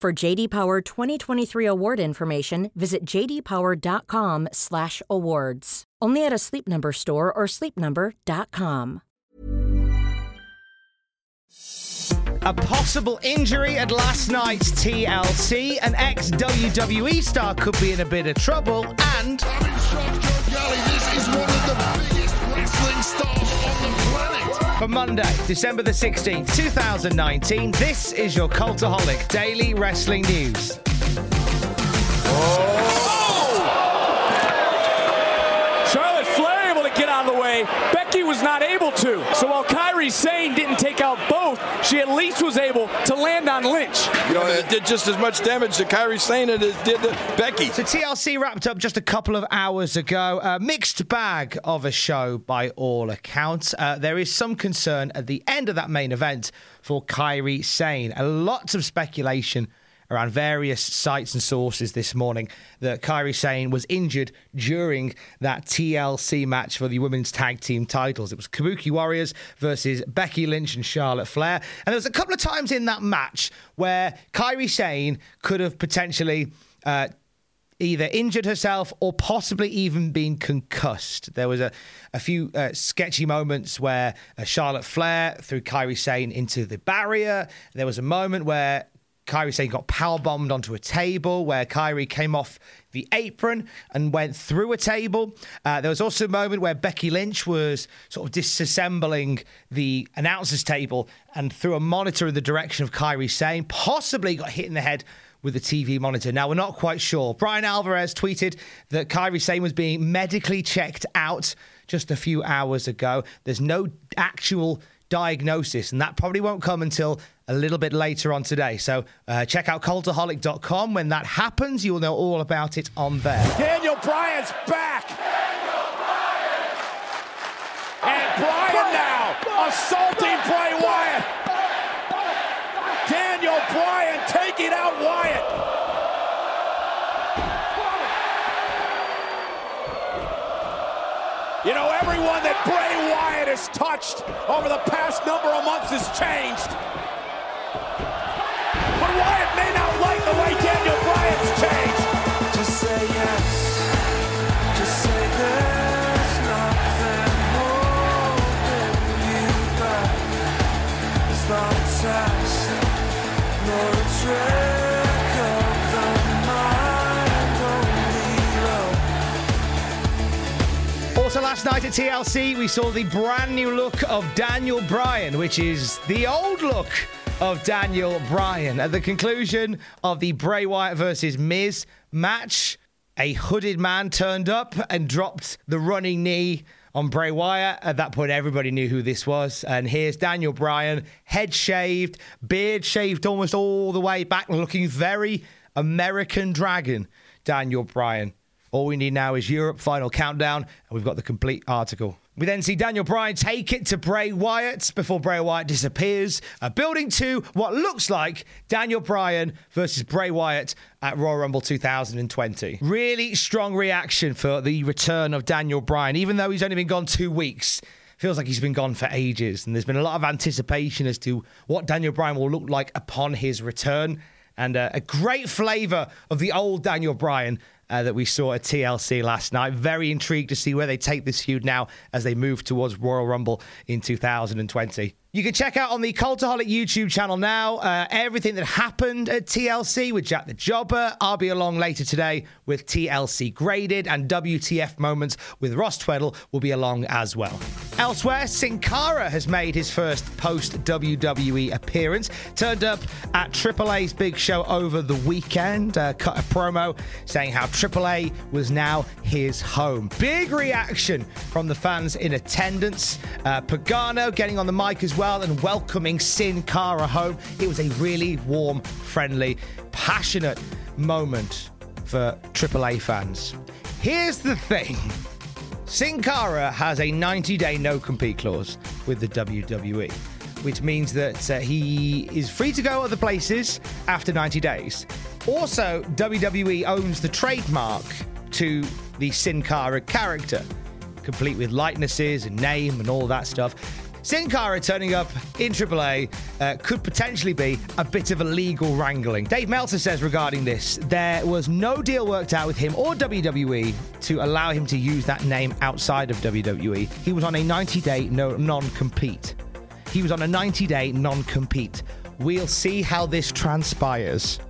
For JD Power 2023 award information, visit jdpower.com/awards. Only at a Sleep Number store or sleepnumber.com. A possible injury at last night's TLC. An ex WWE star could be in a bit of trouble. And. This is one of the biggest wrestling stars on the planet. For Monday, December the 16th, 2019, this is your Cultaholic Daily Wrestling News. Charlotte Flair able to get out of the way. Becky was not able to. So while Kairi Sane didn't take out both, she at least was able to land on Lynch. You know, it did just as much damage to Kairi Sane as it did to Becky. So TLC wrapped up just a couple of hours ago. A mixed bag of a show by all accounts. Uh, there is some concern at the end of that main event for Kairi Sane. A lots of speculation around various sites and sources this morning that Kairi Sane was injured during that TLC match for the women's tag team titles. It was Kabuki Warriors versus Becky Lynch and Charlotte Flair. And there was a couple of times in that match where Kairi Sane could have potentially. Uh, either injured herself or possibly even been concussed. There was a, a few uh, sketchy moments where uh, Charlotte Flair threw Kairi Sane into the barrier. There was a moment where Kairi Sane got power bombed onto a table where Kairi came off the apron and went through a table. Uh, there was also a moment where Becky Lynch was sort of disassembling the announcer's table and threw a monitor in the direction of Kairi Sane possibly got hit in the head with a TV monitor. Now, we're not quite sure. Bryan Alvarez tweeted that Kairi Sane was being medically checked out just a few hours ago. There's no actual diagnosis, and that probably won't come until a little bit later on today. So uh, check out cultaholic.com. When that happens, you will know all about it on there. Daniel Bryan's back. And Bryan now assaulting Bray Wyatt. Daniel Bryan taking out Wyatt. You know, everyone that Bray Wyatt has touched over the past number of months has changed. Also, last night at TLC, we saw the brand new look of Daniel Bryan, which is the old look of Daniel Bryan. At the conclusion of the Bray Wyatt versus Miz match, a hooded man turned up and dropped the running knee on Bray Wyatt. At that point, everybody knew who this was. And here's Daniel Bryan, head shaved, beard shaved almost all the way back, looking very American Dragon. Daniel Bryan. All we need now is Europe final countdown, and we've got the complete article. We then see Daniel Bryan take it to Bray Wyatt before Bray Wyatt disappears, uh, building to what looks like Daniel Bryan versus Bray Wyatt at Royal Rumble 2020. Really strong reaction for the return of Daniel Bryan, even though he's only been gone two weeks. Feels like he's been gone for ages, and there's been a lot of anticipation as to what Daniel Bryan will look like upon his return, and uh, a great flavour of the old Daniel Bryan uh, that we saw at TLC last night. Very intrigued to see where they take this feud now as they move towards Royal Rumble in 2020. You can check out on the Cultaholic YouTube channel now uh, everything that happened at TLC with Jack the Jobber. I'll be along later today with TLC Graded and WTF Moments with Ross Tweddell will be along as well. Elsewhere, Sin Cara has made his first post WWE appearance. Turned up at AAA's big show over the weekend. Uh, cut a promo saying how AAA was now his home. Big reaction from the fans in attendance. Uh, Pagano getting on the mic as and welcoming Sin Cara home. It was a really warm, friendly, passionate moment for AAA fans. Here's the thing. Sin Cara has a 90 day no compete clause with the WWE, which means that uh, he is free to go other places after 90 days. Also, WWE owns the trademark to the Sin Cara character, complete with likenesses and name and all that stuff. Sin Cara turning up in AAA uh, could potentially be a bit of a legal wrangling. Dave Meltzer says regarding this, there was no deal worked out with him or WWE to allow him to use that name outside of WWE. He was on a 90 day no, non compete. He was on a 90 day non compete. We'll see how this transpires.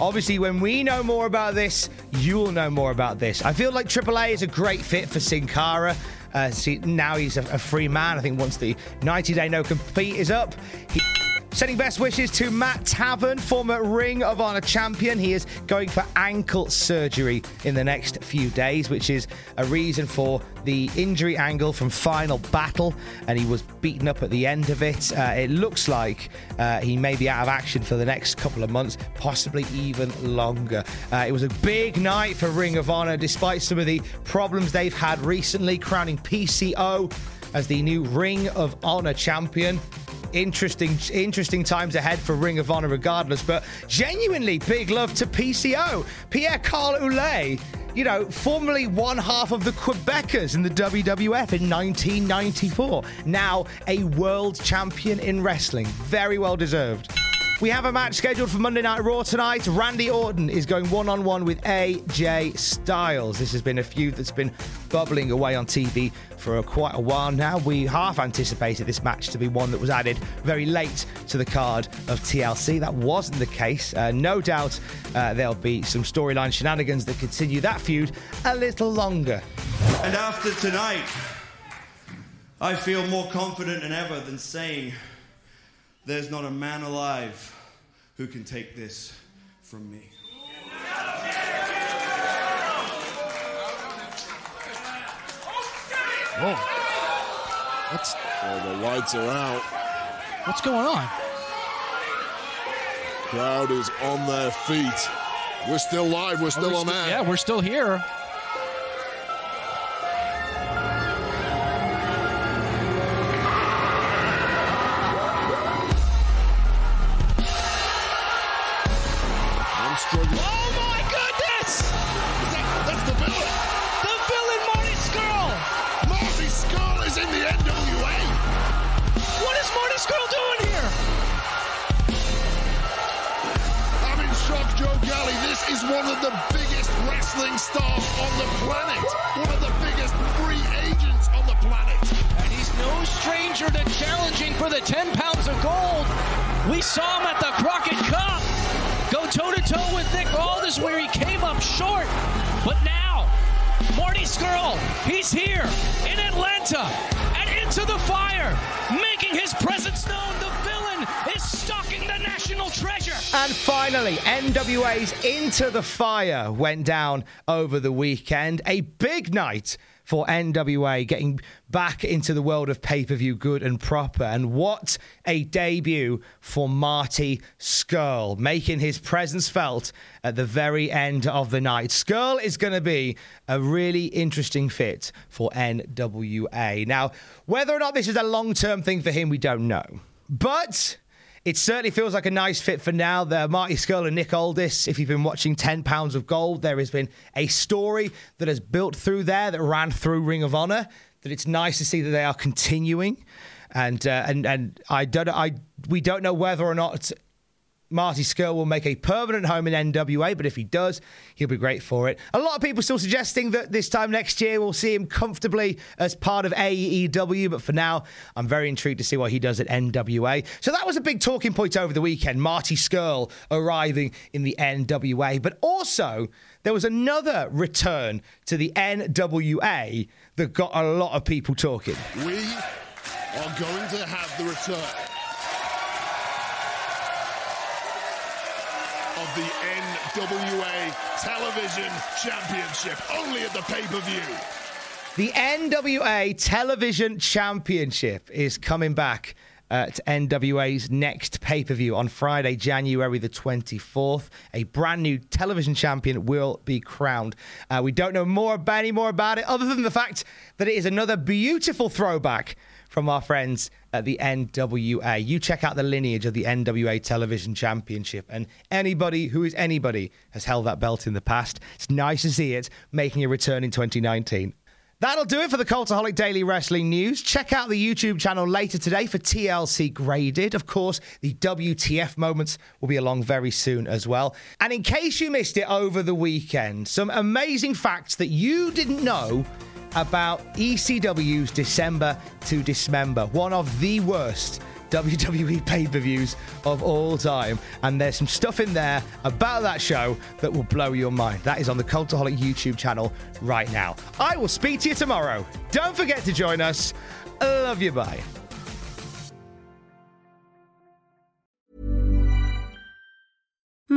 Obviously, when we know more about this, you'll know more about this. I feel like AAA is a great fit for Sin Cara. Uh, see, now he's a, a free man. I think once the 90 day no compete is up, he. Sending best wishes to Matt Taven, former Ring of Honor champion. He is going for ankle surgery in the next few days, which is a reason for the injury angle from Final Battle, and he was beaten up at the end of it. Uh, it looks like uh, he may be out of action for the next couple of months, possibly even longer. Uh, it was a big night for Ring of Honor, despite some of the problems they've had recently, crowning PCO as the new Ring of Honor champion interesting interesting times ahead for Ring of Honor regardless but genuinely big love to PCO Pierre Carl Ouellet you know formerly one half of the Quebecers in the WWF in 1994 now a world champion in wrestling. Very well deserved we have a match scheduled for Monday Night Raw tonight. Randy Orton is going one on one with AJ Styles. This has been a feud that's been bubbling away on TV for a, quite a while now. We half anticipated this match to be one that was added very late to the card of TLC. That wasn't the case. Uh, no doubt uh, there'll be some storyline shenanigans that continue that feud a little longer. And after tonight, I feel more confident than ever than saying there's not a man alive who can take this from me. Whoa. What's, Oh, the lights are out. what's going on? Crowd is on their feet. We're still live. We're still We're on sti- air. Yeah, we're still here. Of the biggest wrestling stars on the planet. One of the biggest free agents on the planet. And he's no stranger to challenging for the 10 pounds of gold. We saw him at the Crockett Cup go toe to toe with Nick Aldis where he came up short. But now, Marty Scurll, he's here in Atlanta and into the fire, making his presence known. The is stalking the national treasure. And finally, NWA's Into the Fire went down over the weekend. A big night for NWA getting back into the world of pay per view good and proper. And what a debut for Marty Scurll, making his presence felt at the very end of the night. Scurll is going to be a really interesting fit for NWA. Now, whether or not this is a long term thing for him, we don't know. But it certainly feels like a nice fit for now. The Marty Scurll and Nick Aldis. If you've been watching 10 Pounds of Gold, there has been a story that has built through there that ran through Ring of Honor. That it's nice to see that they are continuing, and uh, and and I don't I we don't know whether or not Marty Scurll will make a permanent home in NWA, but if he does, he'll be great for it. A lot of people still suggesting that this time next year we'll see him comfortably as part of AEW, but for now, I'm very intrigued to see what he does at NWA. So that was a big talking point over the weekend Marty Scurll arriving in the NWA, but also there was another return to the NWA that got a lot of people talking. We are going to have the return of the NWA Television Championship, only at the pay per view. The NWA Television Championship is coming back uh, to NWA's next pay per view on Friday, January the 24th. A brand new television champion will be crowned. Uh, we don't know more about, any more about it, other than the fact that it is another beautiful throwback from our friends at the NWA. You check out the lineage of the NWA Television Championship, and anybody who is anybody has held that belt in the past. It's nice to see it making a return in 2019. That'll do it for the Cultaholic Daily Wrestling News. Check out the YouTube channel later today for TLC Graded. Of course, the WTF moments will be along very soon as well. And in case you missed it over the weekend, some amazing facts that you didn't know about ECW's December to Dismember, one of the worst WWE pay per views of all time. And there's some stuff in there about that show that will blow your mind. That is on the Cultaholic YouTube channel right now. I will speak to you tomorrow. Don't forget to join us. Love you. Bye.